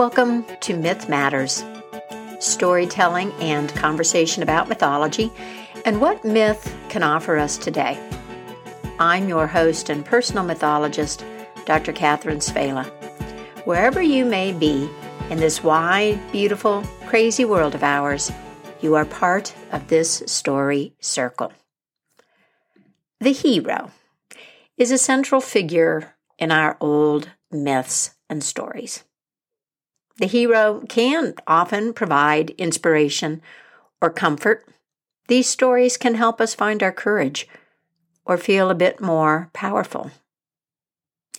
Welcome to Myth Matters storytelling and conversation about mythology and what myth can offer us today. I'm your host and personal mythologist, Dr. Catherine Svehla. Wherever you may be in this wide, beautiful, crazy world of ours, you are part of this story circle. The hero is a central figure in our old myths and stories. The hero can often provide inspiration or comfort. These stories can help us find our courage or feel a bit more powerful.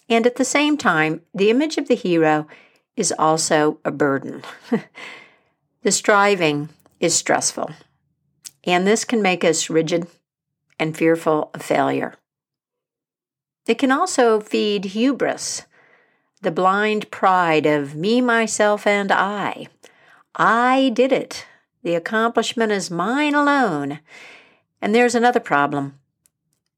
And at the same time, the image of the hero is also a burden. the striving is stressful, and this can make us rigid and fearful of failure. It can also feed hubris, the blind pride of me, myself, and I. I did it. The accomplishment is mine alone. And there's another problem.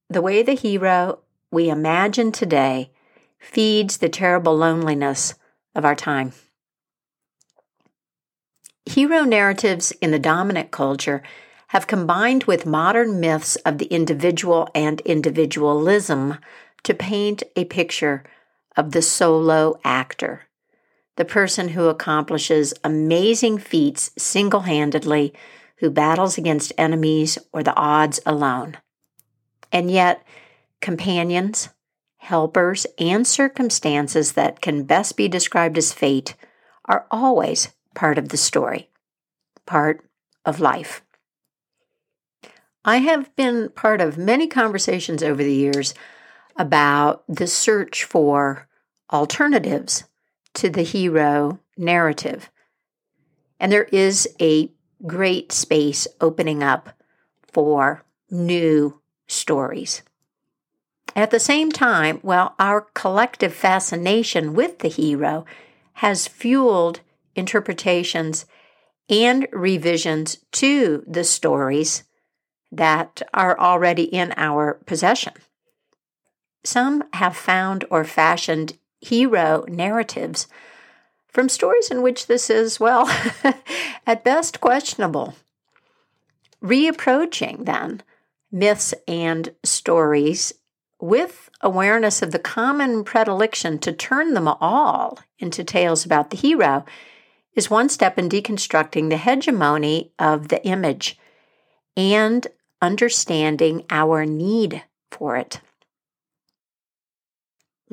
The way the hero we imagine today feeds the terrible loneliness of our time. Hero narratives in the dominant culture have combined with modern myths of the individual and individualism to paint a picture of the solo actor, the person who accomplishes amazing feats single handedly, who battles against enemies or the odds alone. And yet, companions, helpers, and circumstances that can best be described as fate are always part of the story, part of life. I have been part of many conversations over the years about the search for alternatives to the hero narrative. And there is a great space opening up for new stories. At the same time, well, our collective fascination with the hero has fueled interpretations and revisions to the stories that are already in our possession. Some have found or fashioned hero narratives from stories in which this is, well, at best questionable. Reapproaching, then, myths and stories with awareness of the common predilection to turn them all into tales about the hero is one step in deconstructing the hegemony of the image and understanding our need for it.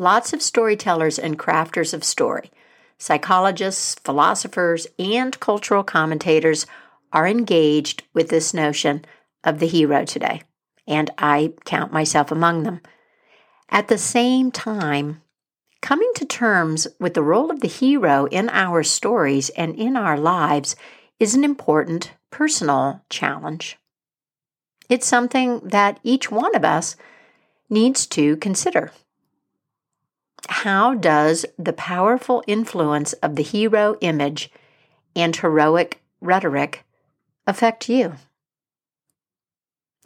Lots of storytellers and crafters of story, psychologists, philosophers, and cultural commentators are engaged with this notion of the hero today, and I count myself among them. At the same time, coming to terms with the role of the hero in our stories and in our lives is an important personal challenge. It's something that each one of us needs to consider how does the powerful influence of the hero image and heroic rhetoric affect you?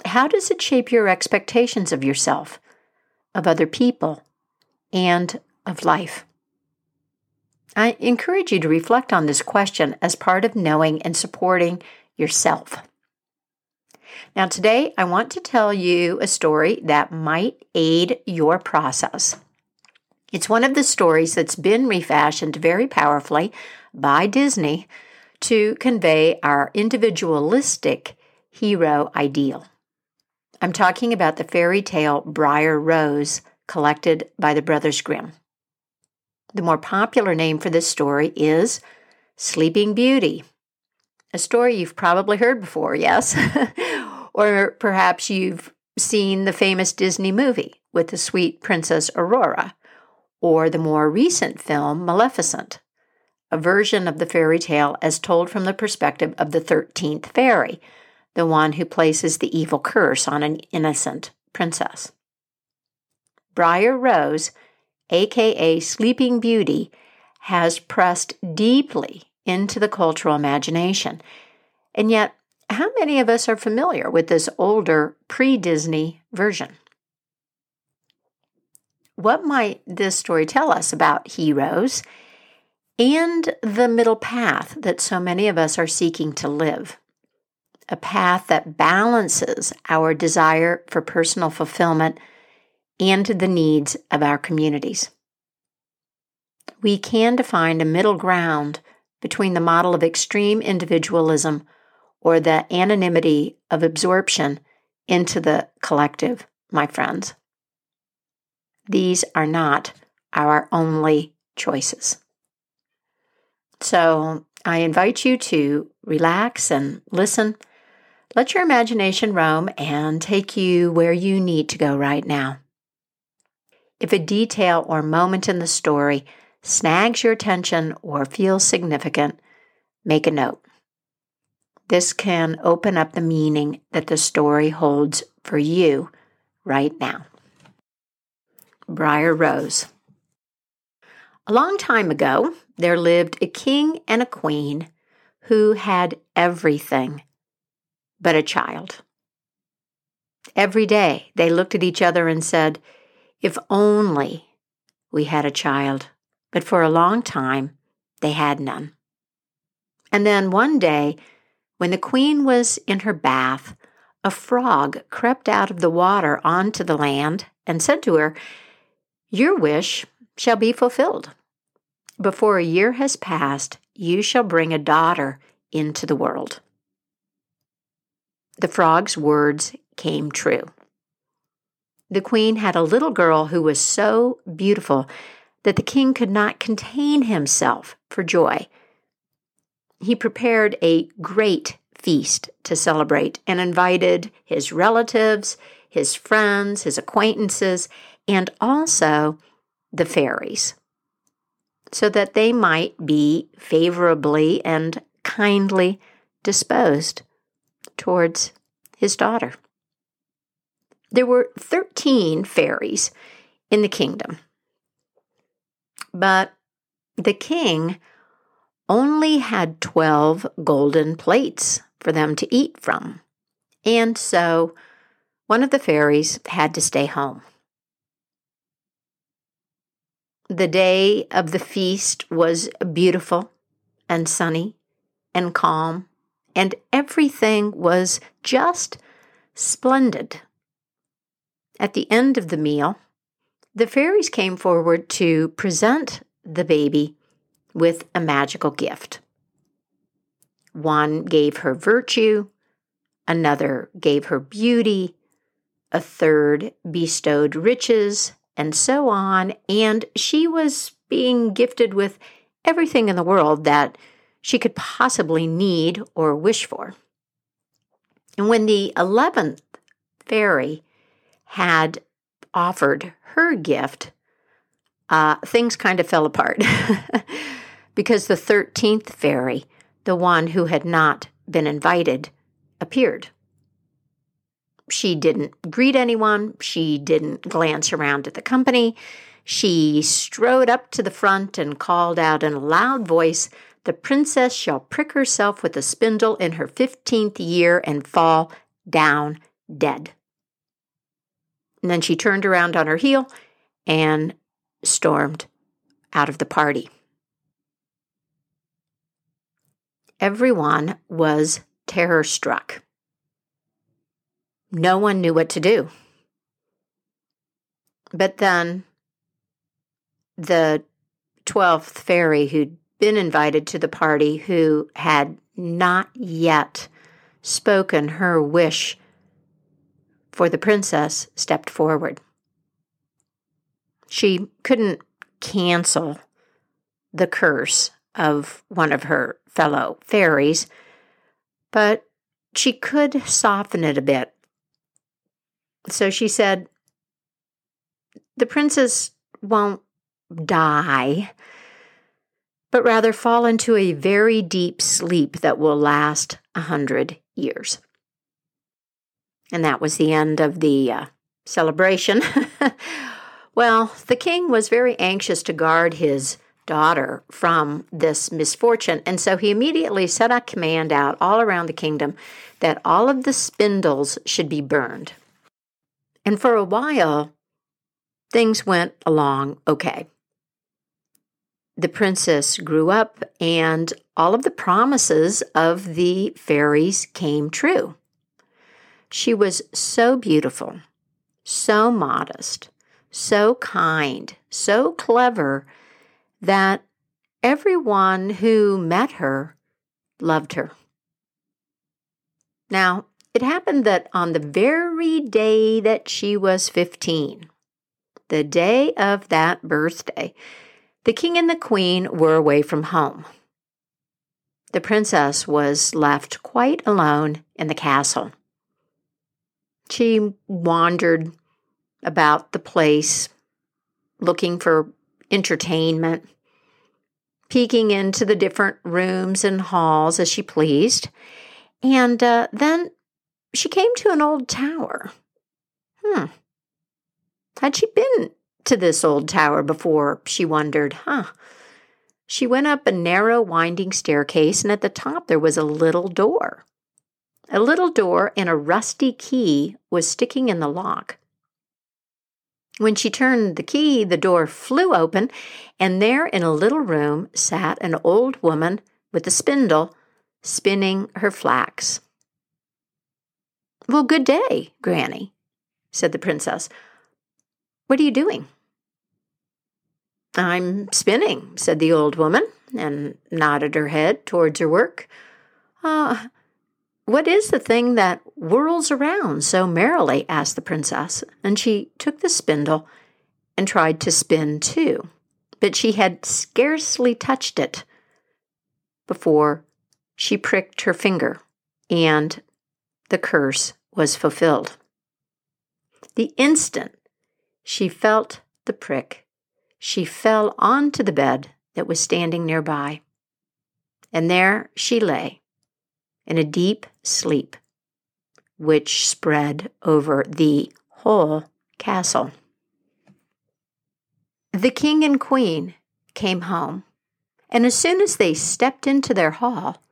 How does it shape your expectations of yourself, of other people, and of life? I encourage you to reflect on this question as part of knowing and supporting yourself. Now, today I want to tell you a story that might aid your process. It's one of the stories that's been refashioned very powerfully by Disney to convey our individualistic hero ideal. I'm talking about the fairy tale Briar Rose, collected by the Brothers Grimm. The more popular name for this story is Sleeping Beauty, a story you've probably heard before, yes? or perhaps you've seen the famous Disney movie with the sweet Princess Aurora or the more recent film Maleficent, a version of the fairy tale as told from the perspective of the 13th fairy, the one who places the evil curse on an innocent princess. Briar Rose, aka Sleeping Beauty, has pressed deeply into the cultural imagination. And yet, how many of us are familiar with this older pre Disney version? What might this story tell us about heroes and the middle path that so many of us are seeking to live. A path that balances our desire for personal fulfillment and the needs of our communities. We can define a middle ground between the model of extreme individualism or the anonymity of absorption into the collective, my friends. These are not our only choices. So I invite you to relax and listen. Let your imagination roam and take you where you need to go right now. If a detail or moment in the story snags your attention or feels significant, make a note. This can open up the meaning that the story holds for you right now. Briar Rose. A long time ago, there lived a king and a queen who had everything but a child. Every day they looked at each other and said, If only we had a child. But for a long time, they had none. And then one day, when the queen was in her bath, a frog crept out of the water onto the land and said to her, Your wish shall be fulfilled. Before a year has passed, you shall bring a daughter into the world. The frog's words came true. The queen had a little girl who was so beautiful that the king could not contain himself for joy. He prepared a great feast to celebrate and invited his relatives, his friends, his acquaintances, and also the fairies, so that they might be favorably and kindly disposed towards his daughter. There were 13 fairies in the kingdom, but the king only had 12 golden plates for them to eat from. And so one of the fairies had to stay home. The day of the feast was beautiful and sunny and calm, and everything was just splendid. At the end of the meal, the fairies came forward to present the baby with a magical gift. One gave her virtue, another gave her beauty, a third bestowed riches, and so on. And she was being gifted with everything in the world that she could possibly need or wish for. And when the 11th fairy had offered her gift, uh, things kind of fell apart. because the 13th fairy, the one who had not been invited, appeared. She didn't greet anyone, she didn't glance around at the company. She strode up to the front and called out in a loud voice, The princess shall prick herself with a spindle in her fifteenth year and fall down dead. And then she turned around on her heel and stormed out of the party. Everyone was terror struck. No one knew what to do. But then the 12th fairy who'd been invited to the party, who had not yet spoken her wish for the princess, stepped forward. She couldn't cancel the curse of one of her fellow fairies, but she could soften it a bit. So she said, The princess won't die, but rather fall into a very deep sleep that will last a hundred years. And that was the end of the uh, celebration. well, the king was very anxious to guard his daughter from this misfortune. And so he immediately set a command out all around the kingdom that all of the spindles should be burned. And for a while, things went along okay. the princess grew up and all of the promises of the fairies came true. She was so beautiful, so modest, so kind, so clever that everyone who met her loved her. Now, it happened that on the very day that she was 15, the day of that birthday, the king and the queen were away from home. The princess was left quite alone in the castle. She wandered about the place looking for entertainment, peeking into the different rooms and halls as she pleased. And uh, then she came to an old tower. Hmm. Had she been to this old tower before, she wondered, huh? She went up a narrow, winding staircase, and at the top there was a little door. A little door and a rusty key was sticking in the lock. When she turned the key, the door flew open, and there in a little room sat an old woman with a spindle spinning her flax. Well, good day, Granny, said the princess. What are you doing? I'm spinning, said the old woman, and nodded her head towards her work. Ah, uh, what is the thing that whirls around so merrily? asked the princess, and she took the spindle and tried to spin too. But she had scarcely touched it before she pricked her finger, and the curse was fulfilled. The instant she felt the prick, she fell onto the bed that was standing nearby. And there she lay, in a deep sleep, which spread over the whole castle. The king and queen came home, and as soon as they stepped into their hall,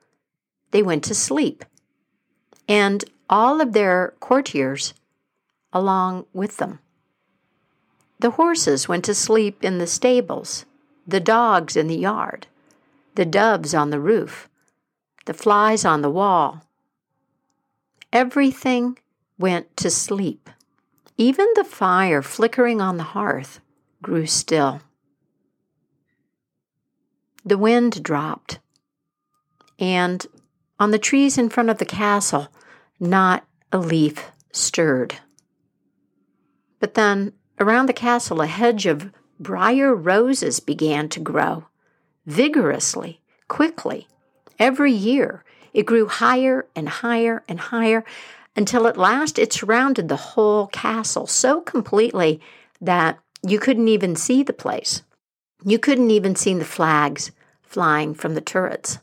they went to sleep, and all of their courtiers along with them. The horses went to sleep in the stables, the dogs in the yard, the doves on the roof, the flies on the wall. Everything went to sleep. Even the fire flickering on the hearth grew still. The wind dropped, and on the trees in front of the castle, not a leaf stirred. But then, around the castle, a hedge of briar roses began to grow vigorously, quickly, Every year, it grew higher and higher and higher until at last it surrounded the whole castle so completely that you couldn't even see the place. You couldn't even see the flags flying from the turrets.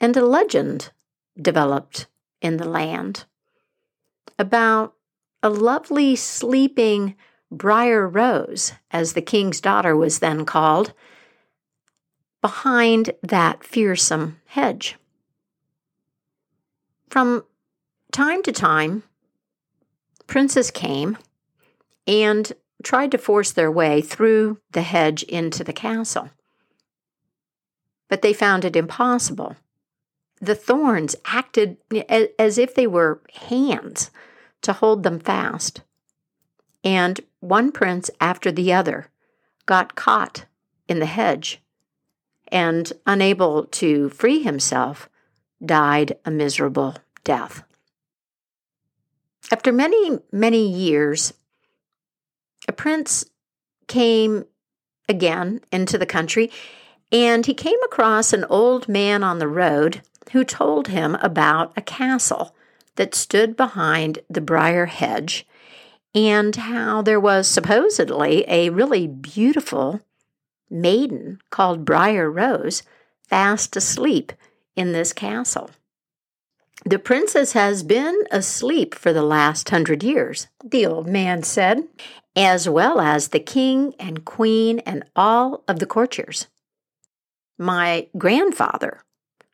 And a legend developed in the land about a lovely sleeping Briar Rose, as the king's daughter was then called, behind that fearsome hedge. From time to time, princes came and tried to force their way through the hedge into the castle. But they found it impossible. The thorns acted as if they were hands to hold them fast. And one prince after the other got caught in the hedge and, unable to free himself, died a miserable death. After many, many years, a prince came again into the country and he came across an old man on the road who told him about a castle that stood behind the briar hedge and how there was supposedly a really beautiful maiden called Briar Rose fast asleep in this castle. The princess has been asleep for the last hundred years, the old man said, as well as the king and queen and all of the courtiers. My grandfather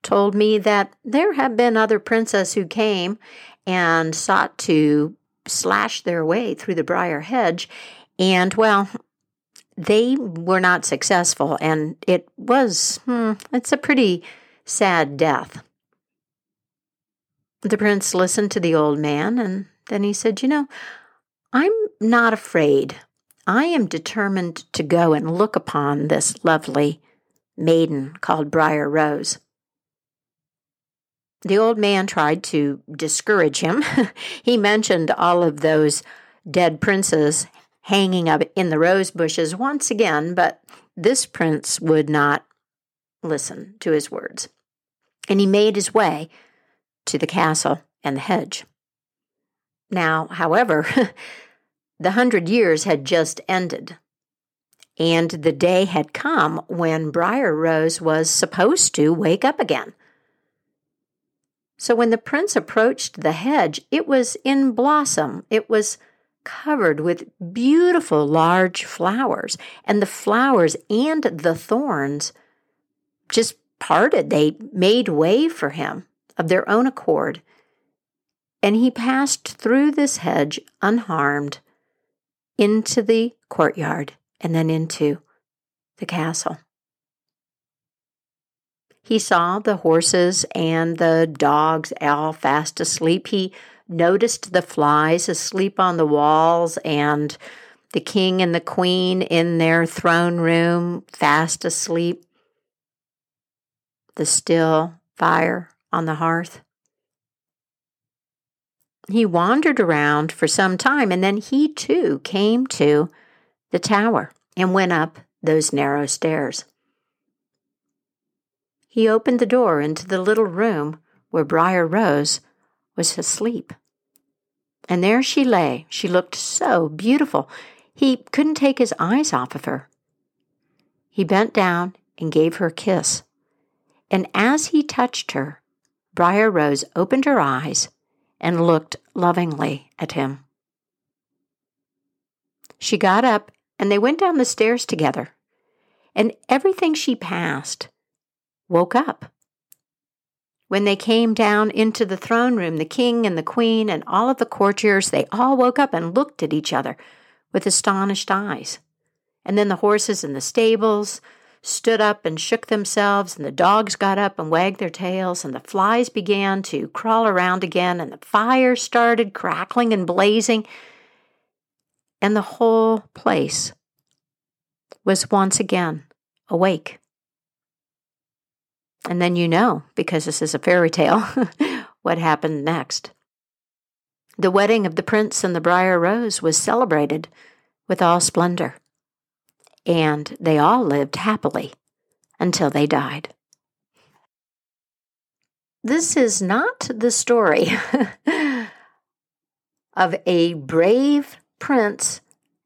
told me that there have been other princes who came and sought to slash their way through the briar hedge, and well, they were not successful, and it was, hmm, it's a pretty sad death. The prince listened to the old man, and then he said, You know, I'm not afraid. I am determined to go and look upon this lovely maiden called Briar Rose. The old man tried to discourage him. he mentioned all of those dead princes hanging up in the rose bushes once again, but this prince would not listen to his words. And he made his way to the castle and the hedge. Now, however, the hundred years had just ended, and the day had come when Briar Rose was supposed to wake up again. So when the prince approached the hedge, it was in blossom. It was covered with beautiful large flowers, and the flowers and the thorns just parted. They made way for him of their own accord. And he passed through this hedge unharmed into the courtyard and then into the castle. He saw the horses and the dogs all fast asleep. He noticed the flies asleep on the walls and the king and the queen in their throne room fast asleep, the still fire on the hearth. He wandered around for some time and then he too came to the tower and went up those narrow stairs. He opened the door into the little room where Briar Rose was asleep. And there she lay. She looked so beautiful. He couldn't take his eyes off of her. He bent down and gave her a kiss. And as he touched her, Briar Rose opened her eyes and looked lovingly at him. She got up and they went down the stairs together. And everything she passed woke up. When they came down into the throne room, the king and the queen and all of the courtiers, they all woke up and looked at each other with astonished eyes. And then the horses in the stables stood up and shook themselves, and the dogs got up and wagged their tails, and the flies began to crawl around again, and the fire started crackling and blazing, and the whole place was once again awake. And then you know, because this is a fairy tale, what happened next. The wedding of the prince and the briar rose was celebrated with all splendor, and they all lived happily until they died. This is not the story of a brave prince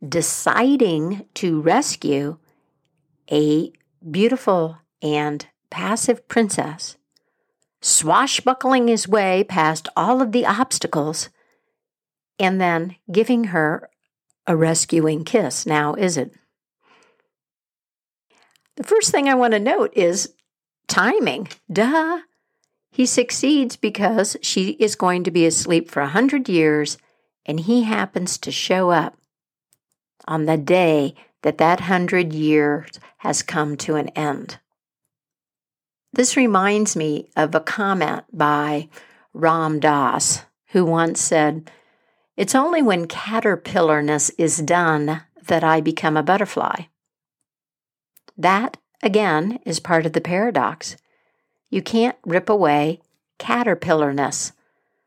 deciding to rescue a beautiful and passive princess, swashbuckling his way past all of the obstacles, and then giving her a rescuing kiss. Now, is it? The first thing I want to note is timing. Duh. He succeeds because she is going to be asleep for a hundred years, and he happens to show up on the day that that hundred years has come to an end. This reminds me of a comment by Ram Dass, who once said, It's only when caterpillarness is done that I become a butterfly. That, again, is part of the paradox. You can't rip away caterpillarness.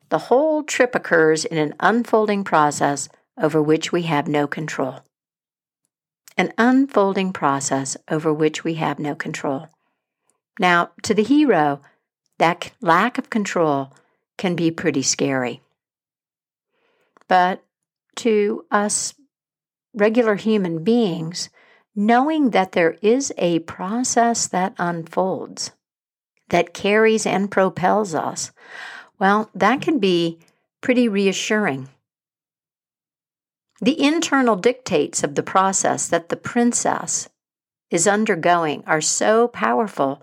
The whole trip occurs in an unfolding process over which we have no control. An unfolding process over which we have no control. Now, to the hero, that lack of control can be pretty scary. But to us regular human beings, knowing that there is a process that unfolds, that carries and propels us, well, that can be pretty reassuring. The internal dictates of the process that the princess is undergoing are so powerful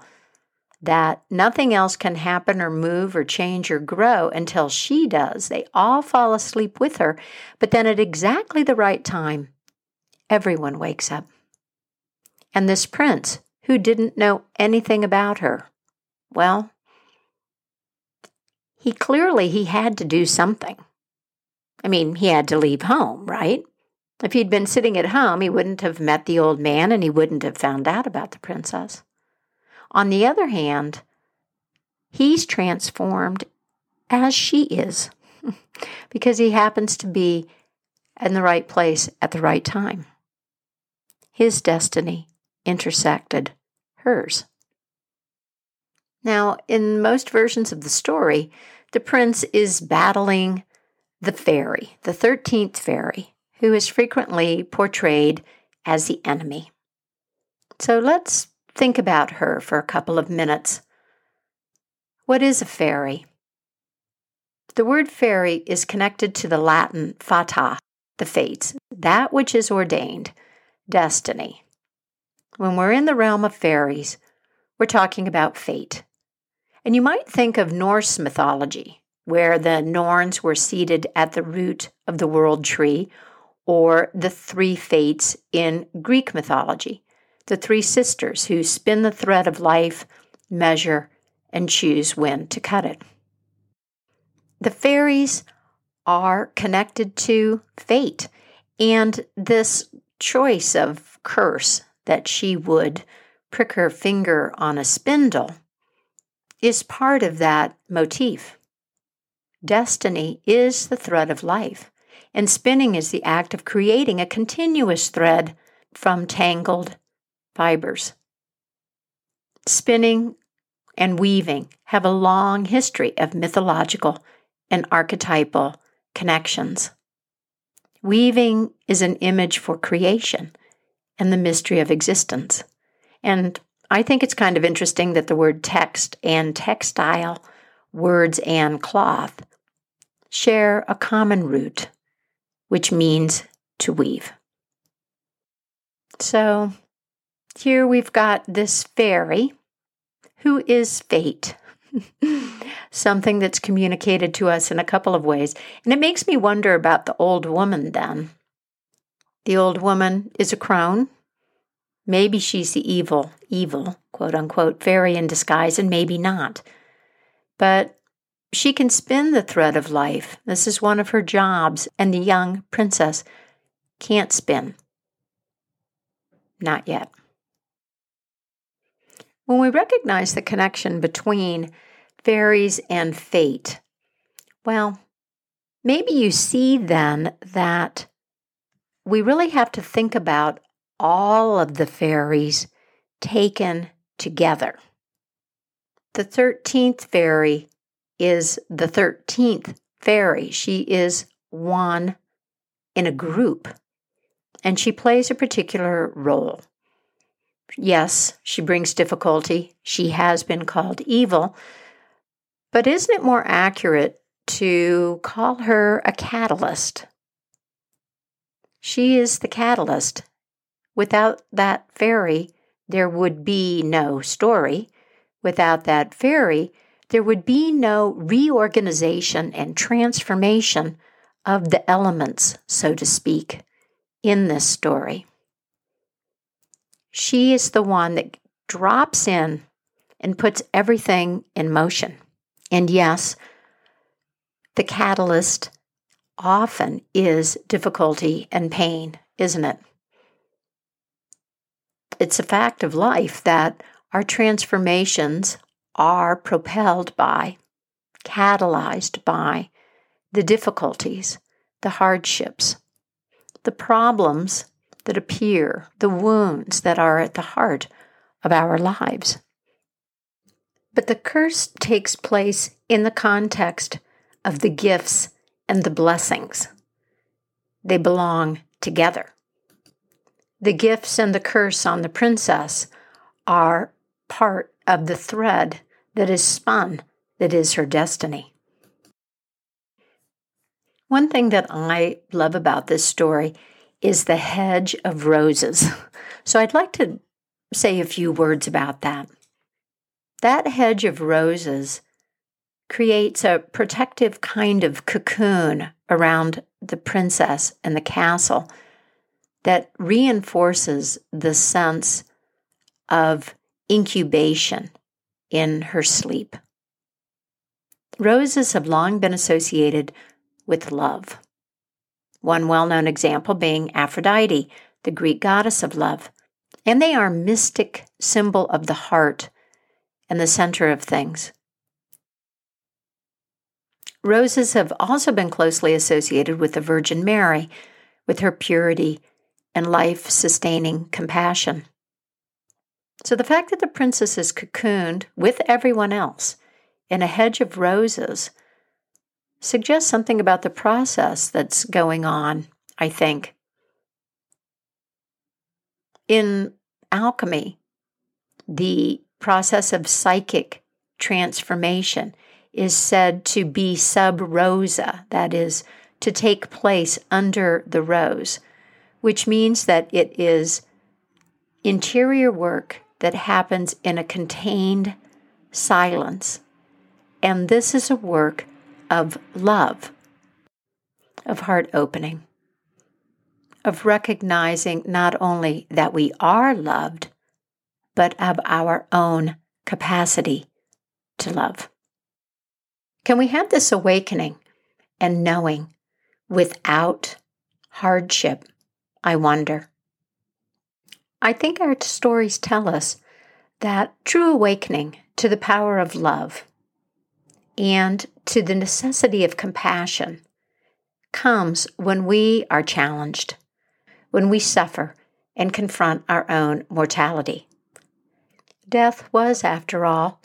that nothing else can happen or move or change or grow until she does. They all fall asleep with her, but then at exactly the right time, everyone wakes up. and this prince who didn't know anything about her. Well, he clearly he had to do something. I mean, he had to leave home, right? If he'd been sitting at home, he wouldn't have met the old man and he wouldn't have found out about the princess. On the other hand, he's transformed as she is because he happens to be in the right place at the right time. His destiny intersected hers. Now, in most versions of the story, the prince is battling the fairy, the 13th fairy, who is frequently portrayed as the enemy. So let's think about her for a couple of minutes. What is a fairy? The word fairy is connected to the Latin fata, the fates, that which is ordained, destiny. When we're in the realm of fairies, we're talking about fate. And you might think of Norse mythology, where the Norns were seated at the root of the world tree, or the three fates in Greek mythology, the three sisters who spin the thread of life, measure, and choose when to cut it. The fairies are connected to fate and this choice of curse that she would prick her finger on a spindle is part of that motif. Destiny is the thread of life, and spinning is the act of creating a continuous thread from tangled fibers. Spinning and weaving have a long history of mythological and archetypal connections. Weaving is an image for creation and the mystery of existence. And I think it's kind of interesting that the word text and textile, words and cloth, share a common root, which means to weave. So here we've got this fairy who is fate. Something that's communicated to us in a couple of ways. And it makes me wonder about the old woman then. The old woman is a crone, Maybe she's the evil, evil, quote unquote, fairy in disguise, and maybe not. But she can spin the thread of life. This is one of her jobs, and the young princess can't spin. Not yet. When we recognize the connection between fairies and fate, well, maybe you see then that we really have to think about all of the fairies taken together. The 13th fairy is the 13th fairy. She is one in a group, and she plays a particular role. Yes, she brings difficulty. She has been called evil. But isn't it more accurate to call her a catalyst? She is the catalyst Without that fairy, there would be no story. Without that fairy, there would be no reorganization and transformation of the elements, so to speak, in this story. She is the one that drops in and puts everything in motion. And yes, the catalyst often is difficulty and pain, isn't it? It's a fact of life that our transformations are propelled by, catalyzed by the difficulties, the hardships, the problems that appear, the wounds that are at the heart of our lives. But the curse takes place in the context of the gifts and the blessings. They belong together. The gifts and the curse on the princess are part of the thread that is spun, that is her destiny. One thing that I love about this story is the hedge of roses. So I'd like to say a few words about that. That hedge of roses creates a protective kind of cocoon around the princess and the castle that reinforces the sense of incubation in her sleep. Roses have long been associated with love. One well known example being Aphrodite, the Greek goddess of love. And they are mystic symbol of the heart and the center of things. Roses have also been closely associated with the Virgin Mary, with her purity and life sustaining compassion. So the fact that the princess is cocooned with everyone else in a hedge of roses suggests something about the process that's going on, I think. In alchemy, the process of psychic transformation is said to be sub rosa, that is, to take place under the rose, which means that it is interior work that happens in a contained silence. And this is a work of love, of heart opening, of recognizing not only that we are loved, but of our own capacity to love. Can we have this awakening and knowing without hardship? I wonder. I think our stories tell us that true awakening to the power of love and to the necessity of compassion comes when we are challenged, when we suffer and confront our own mortality. Death was, after all,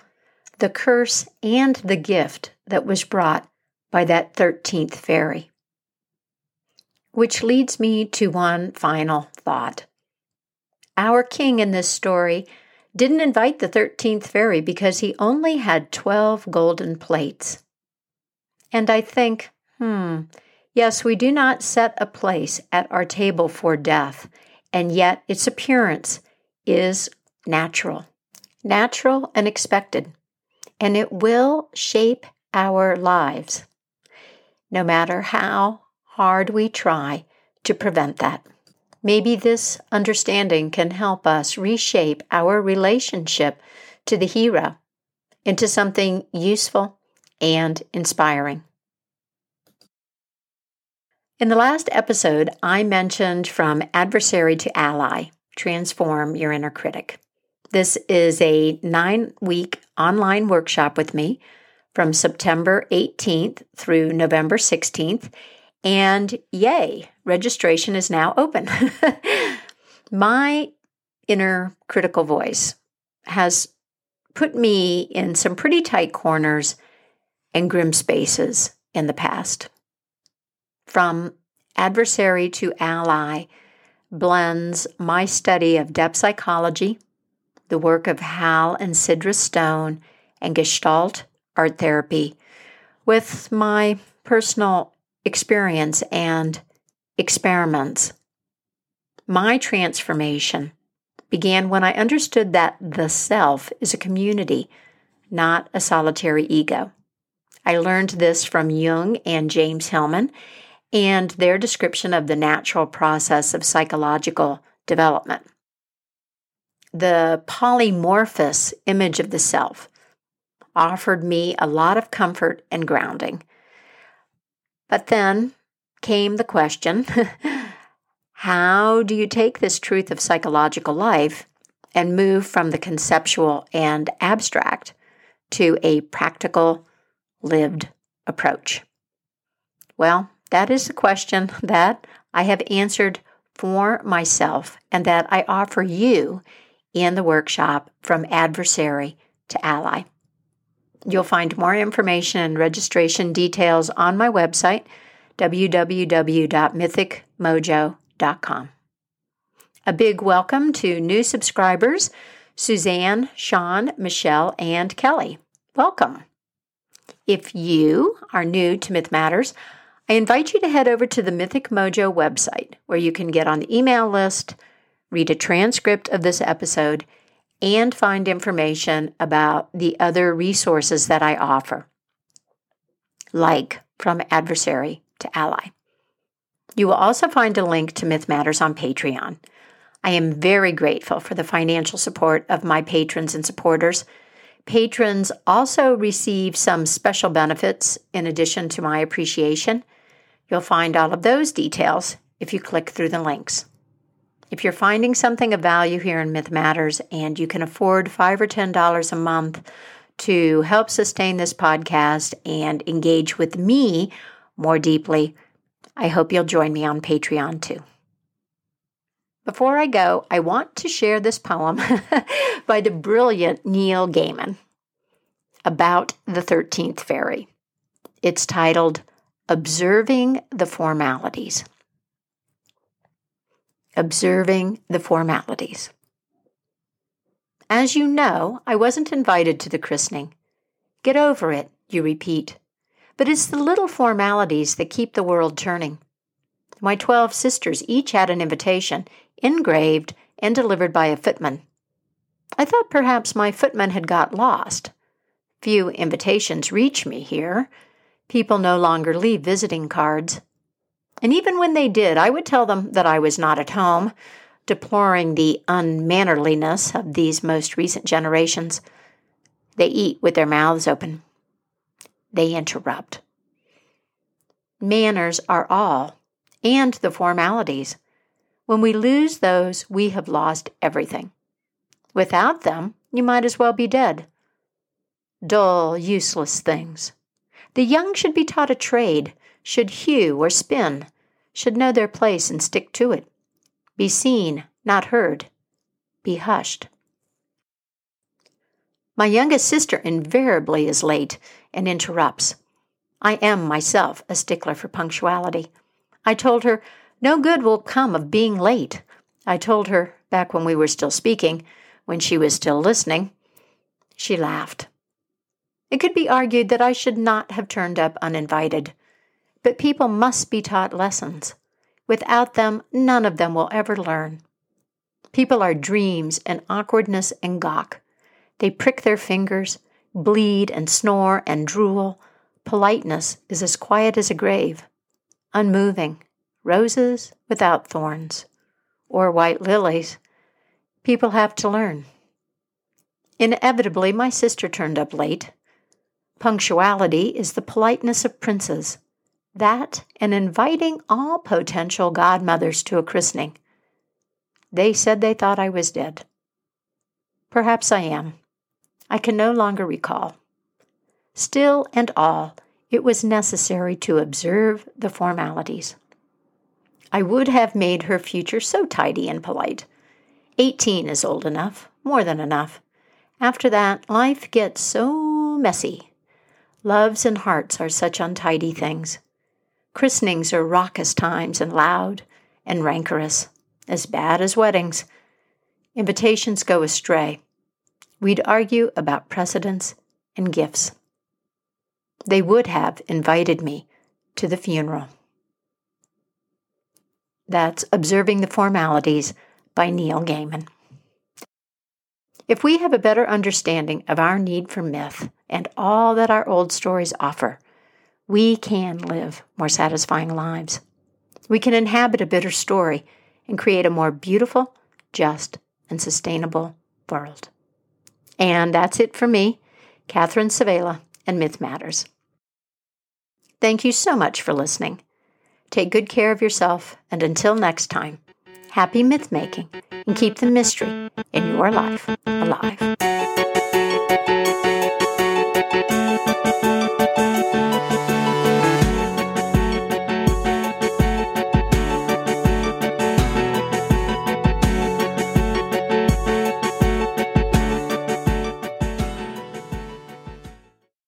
the curse and the gift that was brought by that 13th fairy. Which leads me to one final thought. Our king in this story didn't invite the 13th fairy because he only had 12 golden plates. And I think, hmm, yes, we do not set a place at our table for death, and yet its appearance is natural, natural and expected, and it will shape our lives, no matter how hard we try to prevent that. Maybe this understanding can help us reshape our relationship to the hero into something useful and inspiring. In the last episode, I mentioned from adversary to ally, transform your inner critic. This is a nine week online workshop with me from September 18th through November 16th. And yay, registration is now open. My inner critical voice has put me in some pretty tight corners and grim spaces in the past. From adversary to ally blends my study of depth psychology, the work of Hal and Sidra Stone, and Gestalt art therapy with my personal experience and experiments. My transformation began when I understood that the self is a community, not a solitary ego. I learned this from Jung and James Hillman and their description of the natural process of psychological development. The polymorphous image of the self offered me a lot of comfort and grounding. But then came the question how do you take this truth of psychological life and move from the conceptual and abstract to a practical, lived approach? Well, that is the question that I have answered for myself and that I offer you in the workshop from adversary to ally. You'll find more information and registration details on my website, www.mythicmojo.com. A big welcome to new subscribers Suzanne, Sean, Michelle, and Kelly. Welcome. If you are new to Myth Matters, I invite you to head over to the Mythic Mojo website where you can get on the email list, read a transcript of this episode, and find information about the other resources that I offer, like From Adversary to Ally. You will also find a link to Myth Matters on Patreon. I am very grateful for the financial support of my patrons and supporters. Patrons also receive some special benefits in addition to my appreciation. You'll find all of those details if you click through the links. If you're finding something of value here in Myth Matters and you can afford five or ten dollars a month to help sustain this podcast and engage with me more deeply, I hope you'll join me on Patreon too. Before I go, I want to share this poem by the brilliant Neil Gaiman about the 13th fairy. It's titled Observing the Formalities. Observing the Formalities. As you know, I wasn't invited to the christening. Get over it, you repeat. But it's the little formalities that keep the world turning. My twelve sisters each had an invitation, engraved and delivered by a footman. I thought perhaps my footman had got lost. Few invitations reach me here. People no longer leave visiting cards. And even when they did, I would tell them that I was not at home, deploring the unmannerliness of these most recent generations. They eat with their mouths open. They interrupt. Manners are all, and the formalities. When we lose those, we have lost everything. Without them, you might as well be dead. Dull, useless things. The young should be taught a trade, should hew or spin, should know their place and stick to it. Be seen, not heard. Be hushed. My youngest sister invariably is late and interrupts. I am myself a stickler for punctuality. I told her no good will come of being late. I told her back when we were still speaking, when she was still listening. She laughed. It could be argued that I should not have turned up uninvited. But people must be taught lessons. Without them, none of them will ever learn. People are dreams and awkwardness and gawk. They prick their fingers, bleed and snore and drool. Politeness is as quiet as a grave, unmoving, roses without thorns, or white lilies. People have to learn. Inevitably, my sister turned up late. Punctuality is the politeness of princes. That and inviting all potential godmothers to a christening. They said they thought I was dead. Perhaps I am. I can no longer recall. Still and all, it was necessary to observe the formalities. I would have made her future so tidy and polite. Eighteen is old enough, more than enough. After that, life gets so messy. Loves and hearts are such untidy things. Christenings are raucous times and loud and rancorous, as bad as weddings. Invitations go astray. We'd argue about precedence and gifts. They would have invited me to the funeral. That's Observing the Formalities by Neil Gaiman. If we have a better understanding of our need for myth and all that our old stories offer, we can live more satisfying lives. We can inhabit a better story and create a more beautiful, just, and sustainable world. And that's it for me, Catherine Svehla, and Myth Matters. Thank you so much for listening. Take good care of yourself, and until next time, happy myth making and keep the mystery in your life.